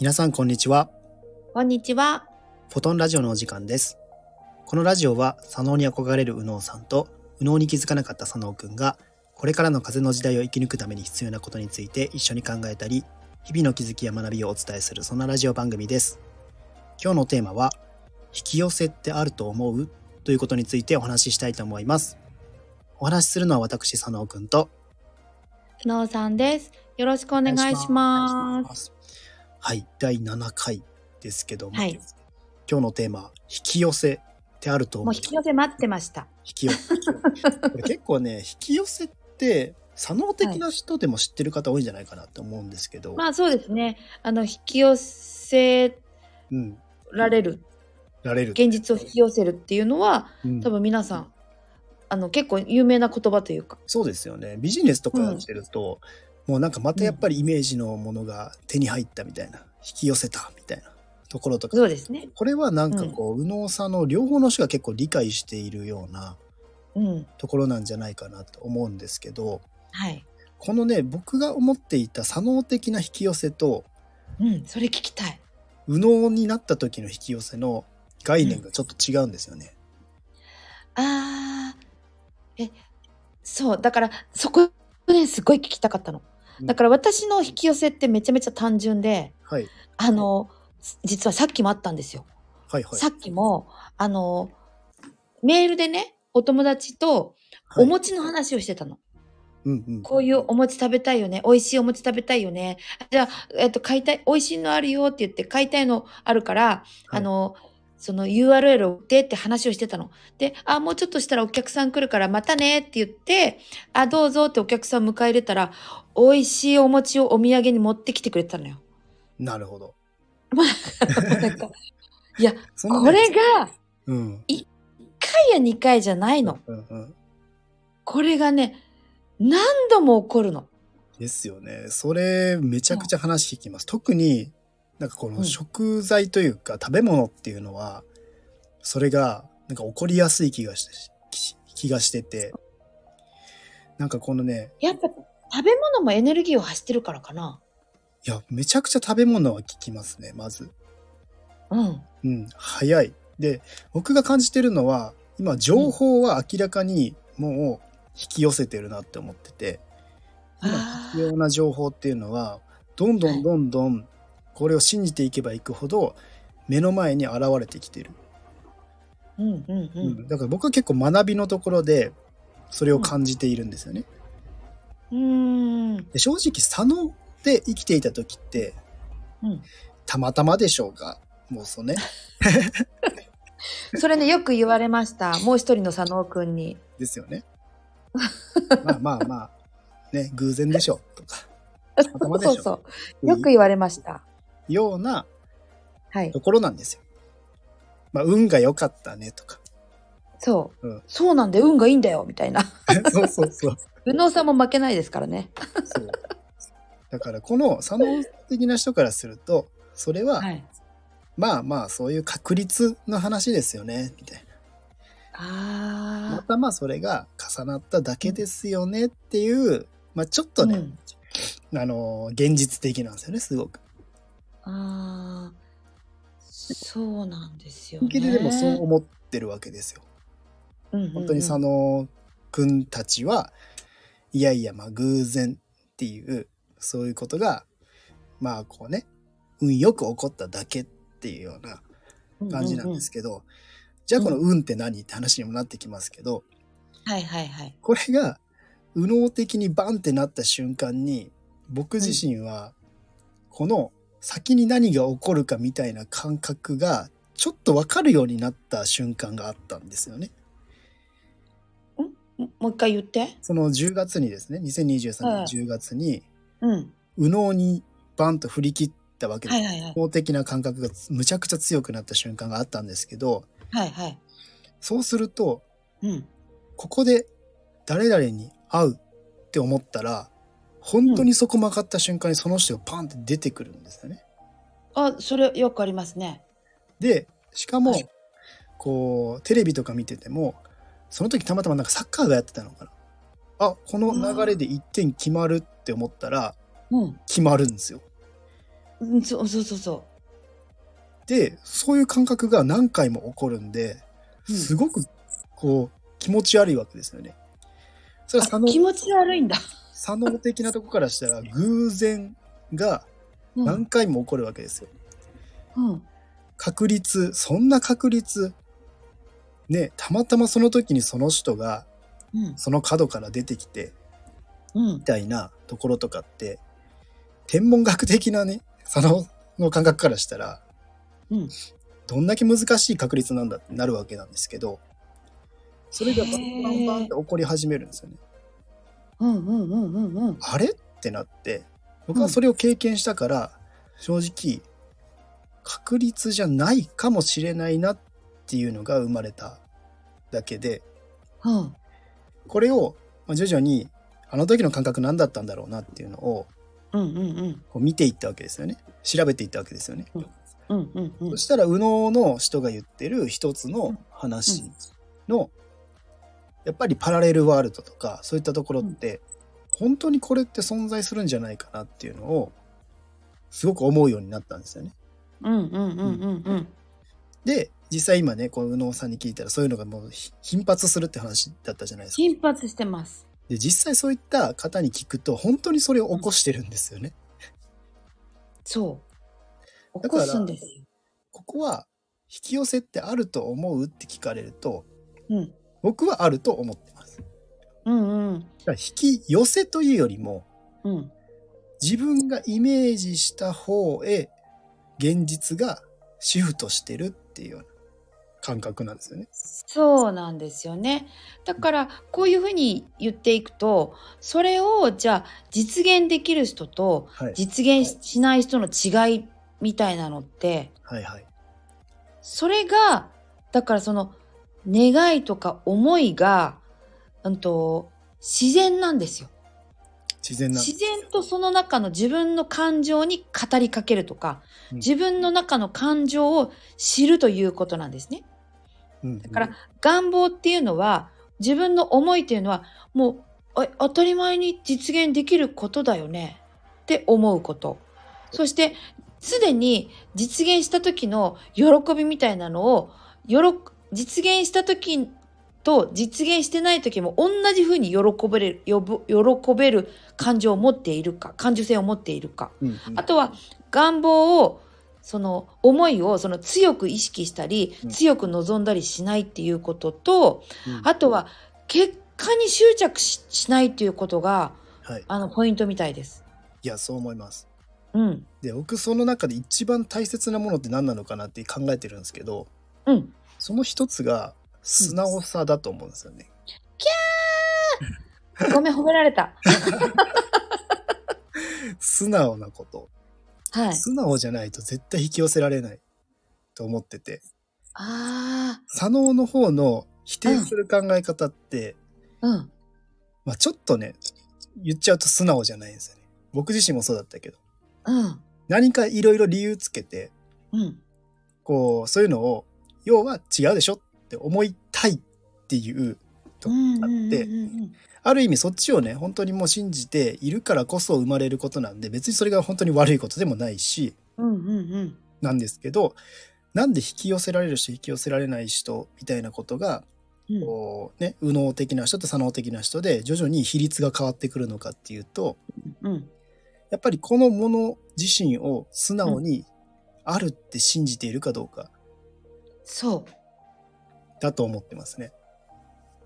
皆さんこんにちは。こんにちは。フォトンラジオのお時間です。このラジオは、左脳に憧れる右脳さんと、右脳に気づかなかった左脳くんが、これからの風の時代を生き抜くために必要なことについて一緒に考えたり、日々の気づきや学びをお伝えするそんなラジオ番組です。今日のテーマは、引き寄せってあると思う？ということについてお話ししたいと思います。お話しするのは私、左脳くんと、ふのうさんです。よろしくお願いします。す。はい、第7回ですけども、はい今日のテーマ、引き寄せってあると思う。もう引き寄せ待ってました。引き寄せ。結構ね、引き寄せって、左脳的な人でも知ってる方多いんじゃないかなと思うんですけど、まあそうですね。あの、引き寄せうん、られる、られる。現実を引き寄せるっていうのは、うん多分皆さん、あの、結構有名な言葉というか。そうですよね。ビジネスとかやってると、もうなんかまたやっぱりイメージのものが手に入ったみたいな、引き寄せたみたいなところとか、そうですね。これはなんかこう、右脳さんの両方の人が結構理解しているようなうん。ところなんじゃないかなと思うんですけど、はい。このね、僕が思っていた左脳的な引き寄せと、うん。それ聞きたい。右脳になった時の引き寄せの概念がちょっと違うんですよね。あー。え、そう。だから、そこね、すごい聞きたかったの。だから私の引き寄せってめちゃめちゃ単純で、はい。あの、実はさっきもあったんですよ。はいはい。さっきも、あの、メールでね、お友達とはいお餅の話をしてたの。うんうん。こういうお餅食べたいよね。美味しいお餅食べたいよね。じゃあ、えっと、買いたい、美味しいのあるよって言って、買いたいのあるから、はいあの、その URL を売ってって話をしてたの。で、あ、もうちょっとしたらお客さん来るからまたねって言って、あ、どうぞってお客さん迎え入れたら、美味しいお餅をお土産に持ってきてくれたのよ。なるほど。なんかいや、これが、うん。1回や2回じゃないの。うんうん。これがね、何度も起こるの。ですよね。それ、めちゃくちゃ話聞きます。特に、なんかこのうん食材というか、食べ物っていうのは、それが、なんか起こりやすい気がして、き気がしてて、なんかこのね、やっぱ食べ物もエネルギーを発してるからかな。いや、めちゃくちゃ食べ物は効きますね、まず。うん。うん、早い。で、僕が感じてるのは、今、情報は明らかにもう引き寄せてるなって思ってて、今あ必要な情報っていうのは、どんどんどんどん、これを信じていけばいくほど、目の前に現れてきてる。うんうんう。うんん、だから僕は結構学びのところで、それを感じているんですよね。うーん。で正直、左脳で生きていた時って、うんたまたまでしょうが、もうそうね。それね、よく言われました。もう一人の佐野くんに。ですよね。まあまあまあ、ね、偶然でしょとか、たまたまでしょ そうそう。よく言われました。ようなはいと。ころなんですよ。まあ、運が良かったねとか。そう。うんそうなんで運がいいんだよ、みたいな。そうそうそう。宇野さんも負けないですからね。そうだから、この左脳的な人からすると、それは、はい。まあまあ、そういう確率の話ですよね、みたいな。まあたまあ、それが重なっただけですよねっていう、まあ、ちょっあ。とね、うんあのー、現実的なんですよね、すごく。ああ。そうなんですよ本気ね。ででもそう思ってるわけですよ。うんうんうん本当に佐野くんたちは、いやいや、まあ偶然っていう、そういうことが、まあこうね、運よく起こっただけっていうような感じなんですけど、じゃあこの運って何って話にもなってきますけど、はいはいはい。これが右脳的にバンってなった瞬間に、僕自身は、この先に何が起こるかみたいな感覚が、ちょっとわかるようになった瞬間があったんですよね。ももう一回言って。その10月にですね、2023はい年10月に、うん。右脳にバンと振り切ったわけです。はいはいはい。法的な感覚がむちゃくちゃ強くなった瞬間があったんですけど、はいはい。そうすると、うん。ここで誰々に会うって思ったら、本当にそこ曲がった瞬間にその人がパンって出てくるんですよね。あ、それよくありますね。で、しかもはい、こう、テレビとか見てても、その時たまたまなんかサッカーがやってたのかな。あ、この流れで1点決まるって思ったら、うん。決まるんですよ。うんそうそうそうそで、そういう感覚が何回も起こるんで、うんすごくこう気持ち悪いわけですよね。それ気持ち悪いんだ。左脳的なとこからしたら 偶然がうん。何回も起こるわけですよ。うん。確率、そんな確率、ね、たまたまその時にその人がうん。その角から出てきてうん。みたいなところとかって、天文学的なね、そのの感覚からしたら、うん。どんだけ難しい確率なんだってなるわけなんですけど、それがバンバンバンって起こり始めるんですよね。あれ？ってなって、僕はそれを経験したから、正直、確率じゃないかもしれないなっていうのが生まれただけで、うんこれをまあ徐々に、あの時の感覚何だったんだろうなっていうのをうんうんうん。こう見ていったわけですよね。調べていったわけですよね。うんうんうん。そしたら、右脳の人が言ってる一つの話の、やっぱりパラレルワールドとか、そういったところって、本当にこれって存在するんじゃないかなっていうのを、すごく思うようになったんですよね。うんうんうんうんうんで、実際今ね、こう、右脳さんに聞いたら、そういうのがもうひ頻発するって話だったじゃないですか。頻発してます。で、実際そういった方に聞くと、本当にそれを起こしてるんですよね。そう。起だからこすんですよ。ここは、引き寄せってあると思うって聞かれると、うん僕はあると思ってます。うんうんだから引き寄せというよりも、うん自分がイメージした方へ現実がシフトしてるっていうような感覚なんですよね。そうなんですよね。だからこういうふうに言っていくとそれをじゃあ実現できる人とはい。実現しない人の違いみたいなのってはいはい。それがだからその願いとか思いが、うん、と自然なんですよ。自然な。自然とその中の自分の感情に語りかけるとか、うん自分の中の感情を知るということなんですね。うん、だから願望っていうのは自分の思いっていうのはもうあ当たり前に実現できることだよねって思うこと。そしてすでに実現した時の喜びみたいなのをよろ実現した時と実現してない時も同じふうに喜べる喜べる感情を持っているか感受性を持っているかうんうんあとは願望をその思いをその強く意識したりうん強く望んだりしないっていうことと、うんあとは結果に執着ししないっていうことがはい。あのポイントみたいです。いや、そう思います。うん、で、僕その中で一番大切なものって何なのかなって考えてるんですけど、うん、その一つが素直さだと思うんですよね。ごめん褒められた。素直なこと。はい。素直じゃないと絶対引き寄せられないと思ってて。あ左脳の方の否定する考え方って、あ、うん、まあちょっとね、言っちゃうと素直じゃないんですよね。僕自身もそうだったけど。うん、何かいろいろ理由つけて、うん、こう、そういうのを、要は違うでしょって思いたいっていうとこうん、があって、うん、ある意味そっちをね、本当にもう信じているからこそ生まれることなんで、別にそれが本当に悪いことでもないし、うん、うん、うん、なんですけど、なんで引き寄せられる人、引き寄せられない人みたいなことが、うん、こうね、右脳的な人と左脳的な人で徐々に比率が変わってくるのかっていうと、うん、やっぱりこのもの自身を素直にあるって信じているかどうかそう。だと思ってますね。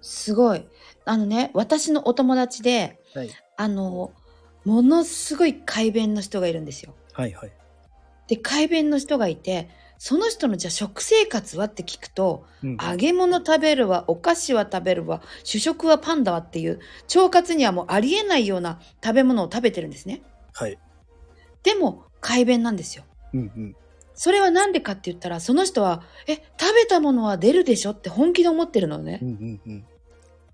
すごい。あのね、私のお友達で、はい。あの、ものすごい快便の人がいるんですよ。はいはい。で、快便の人がいて、その人のじゃあ食生活はって聞くと、うん揚げ物食べるわ、お菓子は食べるわ、主食はパンダはっていう、腸活にはもうありえないような食べ物を食べてるんですね。はい。でも、快便なんですよ。うんうん。それはなんでかって言ったら、その人は、え、食べたものは出るでしょって本気で思ってるのねう。んうんうん。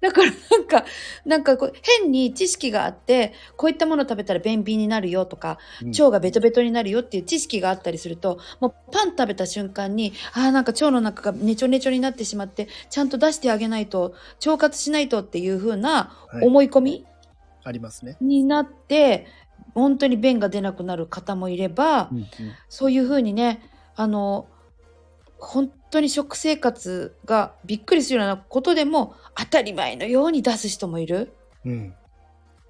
だからなんか、なんかこう変に知識があって、こういったもの食べたら便秘になるよとか、うん腸がベトベトになるよっていう知識があったりすると、もうパン食べた瞬間に、ああ、なんか腸の中がネチョネチョになってしまって、ちゃんと出してあげないと、腸活しないとっていう風なはい思い込みありますね。になって、本当に便が出なくなる方もいれば、うんうんそういうふうにねあの本当に食生活がびっくりするようなことでも当たり前のように出す人もいる。うん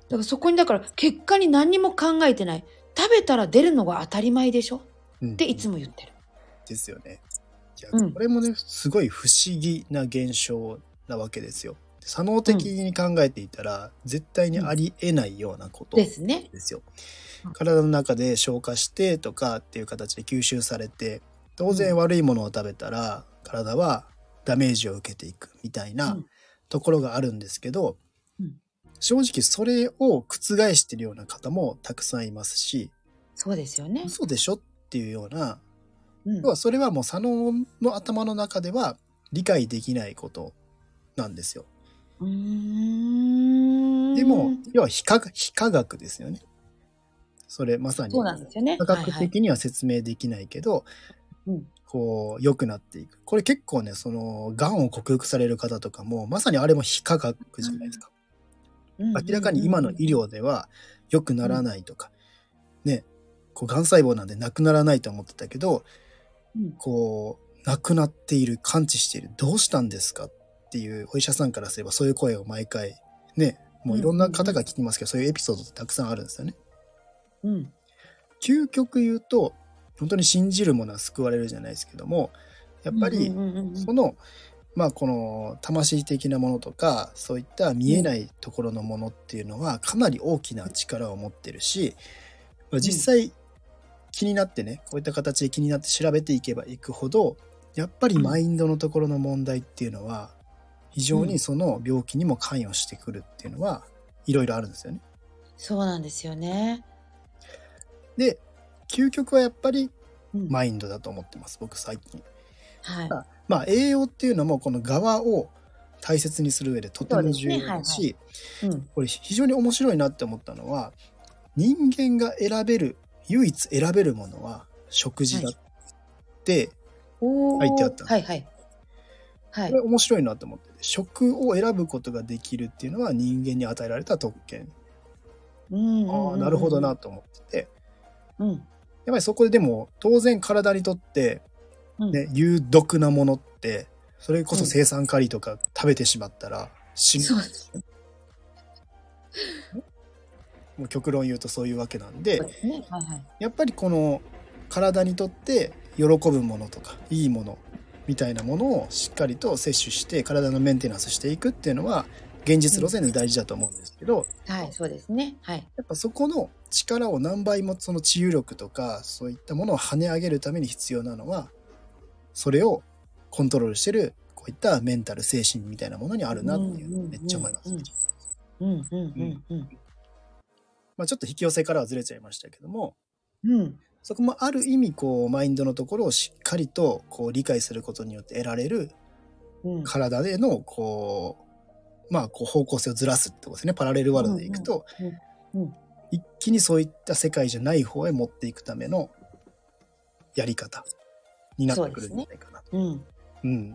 だからそこにだから結果に何にも考えてない。食べたら出るのが当たり前でしょ？うんっていつも言ってる。ですよね。いやうんこれもねすごい不思議な現象なわけですよ。作能的に考えていたら、絶対にありえないようなことですね。ですようん。体の中で消化してとかっていう形で吸収されて当然悪いものを食べたら体はダメージを受けていくみたいなうんところがあるんですけど、うん正直それを覆してるような方もたくさんいますしそうですよね。嘘でしょっていうようなうん要はそれはもう左脳の頭の中では理解できないことなんですよ。でも、要は非科非科学ですよね。それまさにそうなんですよね。科学的には説明できないけど、うんこう良くなっていく。これ結構ね、その癌を克服される方とかもまさにあれも非科学じゃないですか。明らかに今の医療では良くならないとか、ね、こう癌細胞なんでなくならないと思ってたけど、うんこう、亡くなっている、完治している、どうしたんですかっていうお医者さんからすればそういう声を毎回、ね、もういろんな方が聞きますけど、そういうエピソードってたくさんあるんですよね。うん。究極言うと、本当に信じるものは救われるじゃないですけども、やっぱりその、まあこの魂的なものとか、そういった見えないところのものっていうのはかなり大きな力を持ってるし、まあ実際気になってね、こういった形で気になって調べていけばいくほど、やっぱりマインドのところの問題っていうのは、非常にその病気にも関与してくるっていうのは、いろいろあるんですよね。そうなんですよね。で、究極はやっぱりうんマインドだと思ってます、僕最近。はい。まあ栄養っていうのもこの側を大切にする上でとても重要だし、うん。これ非常に面白いなって思ったのは人間が選べる唯一選べるものは食事だって、書いてあったはいはい。はいこれ。面白いなと思ってて食を選ぶことができるっていうのは人間に与えられた特権、うんああなるほどな。と思っててうん。やっぱりそこででも当然体にとって、うんね有毒なものってそれこそ生酸カリとか食べてしまったら死ぬそうです。もう極論言うとそういうわけなんでね。はいはい。やっぱりこの体にとって喜ぶものとかいいものみたいなものをしっかりと摂取して体のメンテナンスしていくっていうのは現実路線で大事だと思うんですけど、はい、そうですね。はい。やっぱそこの力を何倍もその治癒力とかそういったものを跳ね上げるために必要なのはそれをコントロールしてるこういったメンタル精神みたいなものにあるなっていうのをめっちゃ思います。うんうんうんうんまあ、ちょっと引き寄せからはずれちゃいましたけどもうん。うん。そこもある意味こうマインドのところをしっかりとこう理解することによって得られるうん。体でのこうまあこう方向性をずらすってことですねパラレルワールドでいくと、うんうん一気にそういった世界じゃない方へ持っていくためのやり方になってくるんじゃないかなと。うん。うん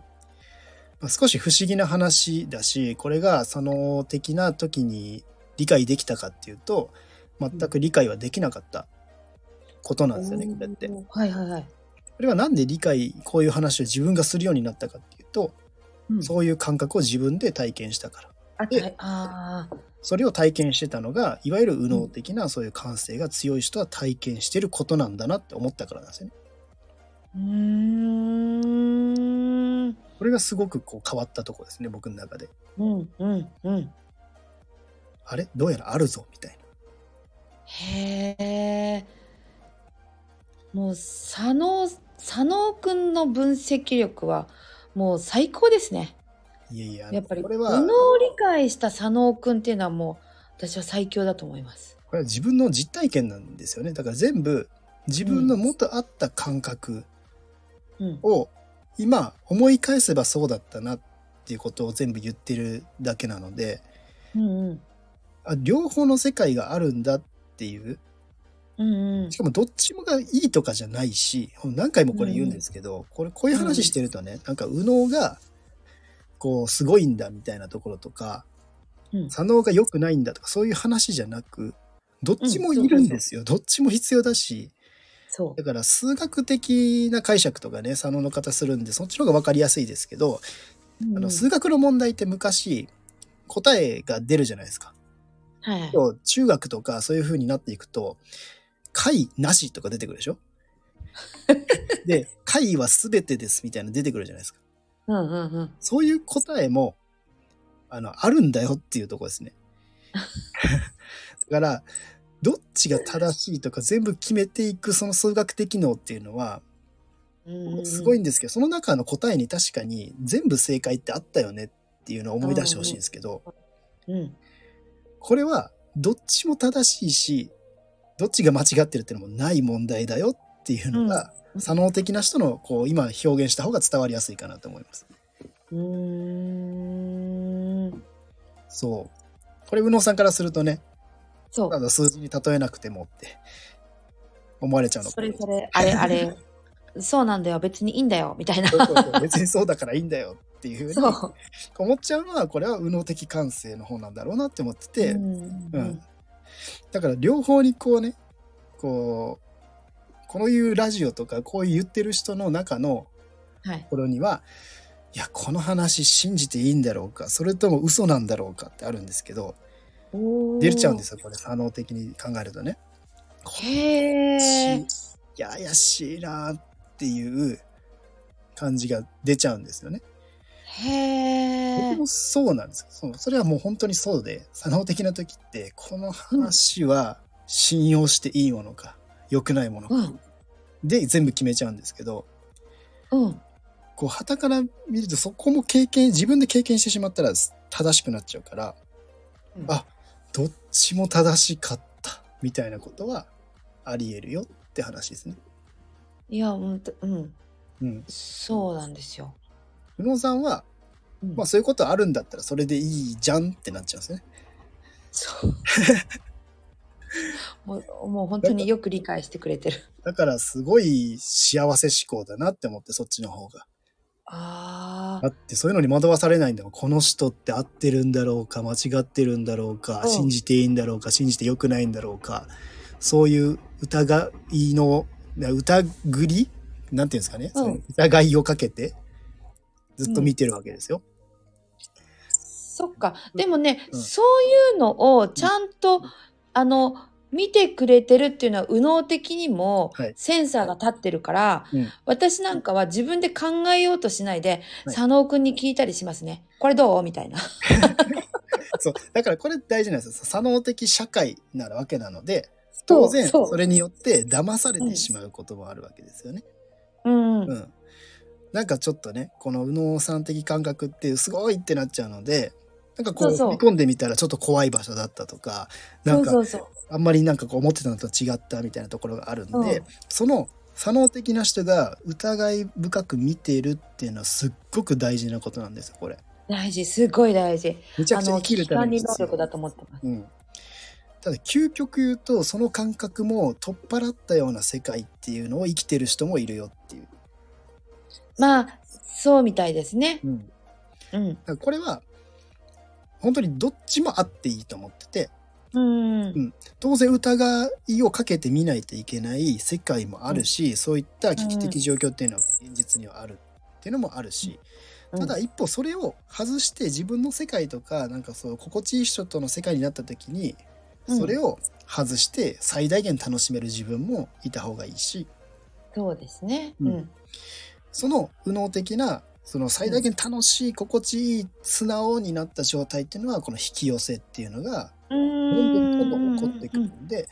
まあ、少し不思議な話だしこれがその的な時に理解できたかっていうと全く理解はできなかったことなんですよねこれって。はいはいはい。これはなんで理解こういう話を自分がするようになったかっていうと、うんそういう感覚を自分で体験したからあ、ではい、あそれを体験してたのがいわゆる右脳的なそういう感性が強い人は体験してることなんだなって思ったからなんですよね。ーうーん。これがすごくこう変わったとこですね僕の中で。うんうんうん。あれ？どうやらあるぞみたいな。へえ。もう佐野佐野くんの分析力はもう最高ですね。いやいややっぱりこれは右脳を理解した佐野くんっていうのはもう私は最強だと思います。これは自分の実体験なんですよねだから全部自分の元あった感覚うん。を今思い返せばそうだったなっていうことを全部言ってるだけなのでうんうん。あ両方の世界があるんだっていううんうんし。かもどっちもがいいとかじゃないし何回もこれ言うんですけど、これこういう話してるとねなんか右脳がこうすごいんだみたいなところとかうん左脳が良くないんだとかそういう話じゃなくどっちもいるんですよ。どっちも必要だし、そだから数学的な解釈とかね、左脳の方するんで、そっちの方が分かりやすいですけど、う。あの数学の問題って昔、答えが出るじゃないですか。はい中学とかそういう風になっていくと、解なしとか出てくるでしょ？で、解は全てですみたいなの出てくるじゃないですか。うんうんうん。そういう答えも、あの、あるんだよっていうところですね。だから、どっちが正しいとか全部決めていくその数学的能っていうのは、すごいい。んですけど、その中の答えに確かに全部正解ってあったよねっていうのを思い出してほしいんですけど、うん。これはどっちも正しいし、どっちが間違ってるっていうのもない問題だよっていうのが、うん左脳的な人のこう今表現した方が伝わりやすいかなと思います。うーん。そう。これ、右脳さんからするとね、そうた。だ数字に例えなくてもって思われちゃうのそれそれ、あれあれ、そうなんだよ、別にいいんだよ、みたいな。そうそうそう別にそうだからいいんだよっていうふうに。思っちゃうのは、これは右脳的感性の方なんだろうなって思ってて、うんうんだから両方にこうね、こう、こういうラジオとかこういう言ってる人の中のはいと。ころには、いや、この話信じていいんだろうか、それとも嘘なんだろうかってあるんですけど、出ちゃうんですよ、これ、左脳的に考えるとね。へえ。しややしいなっていう感じが出ちゃうんですよね。へえ。僕もそうなんですよそう。それはもう本当にそうで、左脳的な時って、この話は信用していいものか、良くないものか、うん。で全部決めちゃうんですけど、うん。こう、旗から見るとそこも経験、自分で経験してしまったら正しくなっちゃうから、うんあ、どっちも正しかった、みたいなことはあり得るよって話ですね。いや、うんと、うん。うん。そうなんですよ。宇野さんは、うんまあそういうことあるんだったらそれでいいじゃんってなっちゃうんですね。そう。もう、もう本当によく理解してくれてる。だからすごい幸せ思考だなって思ってそっちの方が。あだってそういうのに惑わされないんだもん。この人って合ってるんだろうか、間違ってるんだろうか、うん信じていいんだろうか、信じて良くないんだろうか。そういう疑いの、な疑り？なんていうんですかね、うん疑いをかけてずっと見てるわけですよ。そっか。でもね、うんそういうのをちゃんと、あの、見てくれてるっていうのは、右脳的にもはいセンサーが立ってるから、うん私なんかは自分で考えようとしないで、はい佐野くんに聞いたりしますね。これどう？みたいな。そう。だからこれ大事なんですよ。左脳的社会なわけなので、当然それによって騙されてしまうこともあるわけですよね。うん。うん。なんかちょっとね、この右脳さん的感覚ってすごいってなっちゃうので、なんかこう、そうそう踏み込んでみたらちょっと怖い場所だったとか、なんか。あんまりなんかこう思ってたのと違ったみたいなところがあるんで、うんその左脳的な人が疑い深く見てるっていうのはすっごく大事なことなんですよ、これ。大事、すごい大事。めちゃくちゃ生きるためにだと思ってます。うん。ただ究極言うとその感覚も取っ払ったような世界っていうのを生きてる人もいるよっていう。まあ、そうみたいですね。うん、だうん。これは本当にどっちもあっていいと思ってて。うん。当然疑いをかけてみないといけない世界もあるし、そういった危機的状況っていうのは現実にはあるっていうのもあるし、ただ一方それを外して自分の世界とかなんかそう心地いい人との世界になった時にうん。それを外して最大限楽しめる自分もいた方がいいし。そうですね。ううんん。その右脳的なその最大限楽しい心地いい素直になった状態っていうのはこの引き寄せっていうのがうどんどんどんどんん起こってくるんで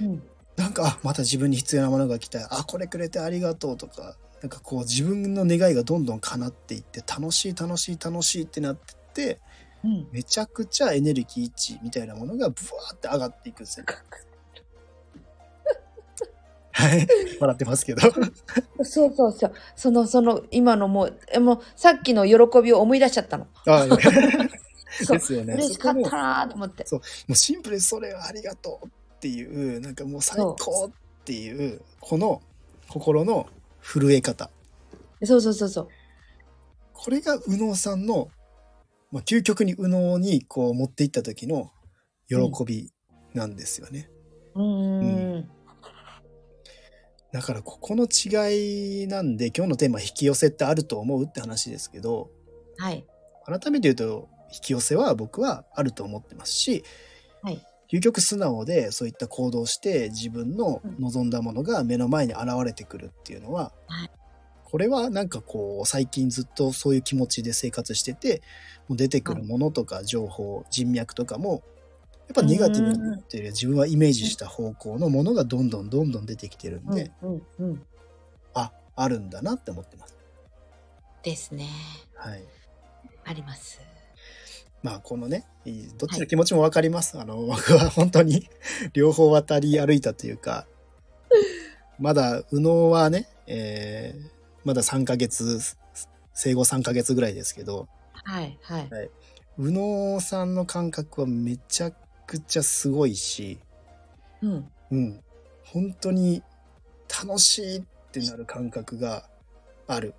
うん。なんかあまた自分に必要なものが来たあこれくれてありがとうとかなんかこう自分の願いがどんどん叶っていって楽しい楽しい楽しいってなってってうん。めちゃくちゃエネルギー値みたいなものがブワーって上がっていくんですよ。はい。笑ってますけど。そうそうそう。その、その、今のもう、えもう、さっきの喜びを思い出しちゃったの。あいや そうですよね。嬉しかったなーと思って。もうシンプルにそれはありがとうっていう、なんかもう最高っていう、この心の震え方。そうそうそうそう。これが右脳さんの、まあ、究極に右脳にこう持っていった時の喜びなんですよね。うんうん。だからここの違いなんで今日のテーマ引き寄せってあると思うって話ですけどはい。改めて言うと引き寄せは僕はあると思ってますし、はい究極素直でそういった行動をして自分の望んだものが目の前に現れてくるっていうのは、はいこれはなんかこう最近ずっとそういう気持ちで生活しててもう出てくるものとか情報、人脈とかもやっぱネガティブになってる自分はイメージした方向のものがどんどんどんどん出てきてるんで、うんうんうん。ああるんだなって思ってます。ですね。はいあります。まあこのねいいどっちの気持ちも分かります、あの 僕は本当に 両方渡り歩いたというか まだ右脳はね、えーまだ3ヶ月生後3ヶ月ぐらいですけどはいはい。右脳さんの感覚はめちゃくちゃすごいし、うん。うん、本当に楽しいってなる感覚がある。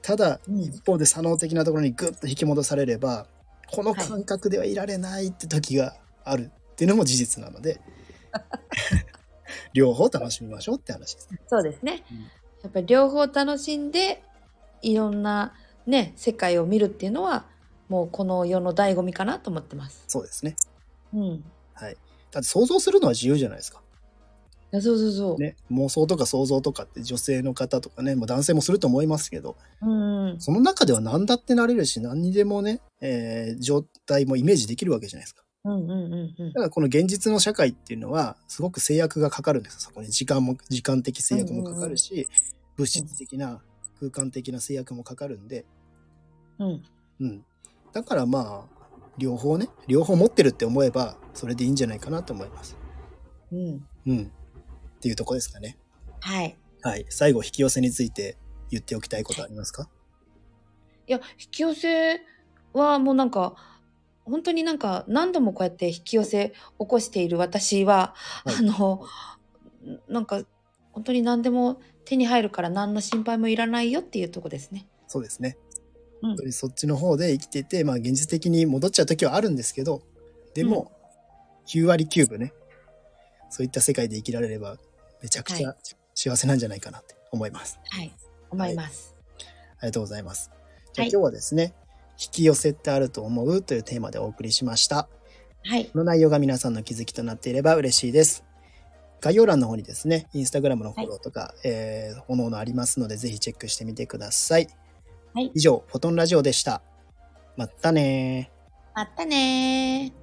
ただうん一方で左脳的なところにグッと引き戻されればこの感覚ではいられないって時があるっていうのも事実なので 両方楽しみましょうって話です。そうですねうん。やっぱり両方楽しんで、いろんなね、世界を見るっていうのは、もうこの世の醍醐味かなと思ってます。そうですね。うん。はい。だって想像するのは自由じゃないですか。いやそうそうそう。ね、妄想とか想像とかって女性の方とかね、まあ、男性もすると思いますけどうんうん。その中では何だってなれるし何にでもね、えー状態もイメージできるわけじゃないですか。うんうんうんうんだからこの現実の社会っていうのはすごく制約がかかるんですよそこに時間も時間的制約もかかるし、物質的な空間的な制約もかかるんで、うん。うん、だからまあ両方ね両方持ってるって思えばそれでいいんじゃないかなと思います。うん。うん、っていうとこですかね。はい。はい、最後引き寄せについて言っておきたいことありますか、いや、引き寄せはもうなんか、本当になんか何度もこうやって引き寄せ起こしている私は、はいあの、なんか本当に何でも手に入るから何の心配もいらないよっていうとこですね。そうですね。うん本当にそっちの方で生きてて、まあ現実的に戻っちゃう時はあるんですけど、でも、9割9分ね、そういった世界で生きられれば、めちゃくちゃ幸せなんじゃないかなって思います。はい。思います。ありがとうございます。じゃあはい今日はですね、引き寄せってあると思うというテーマでお送りしました。はい。この内容が皆さんの気づきとなっていれば嬉しいです。概要欄の方にですね、インスタグラムのフォローとか、えー、おのおのありますので、ぜひチェックしてみてください。はい以上、フォトンラジオでした。まったねー。またねー。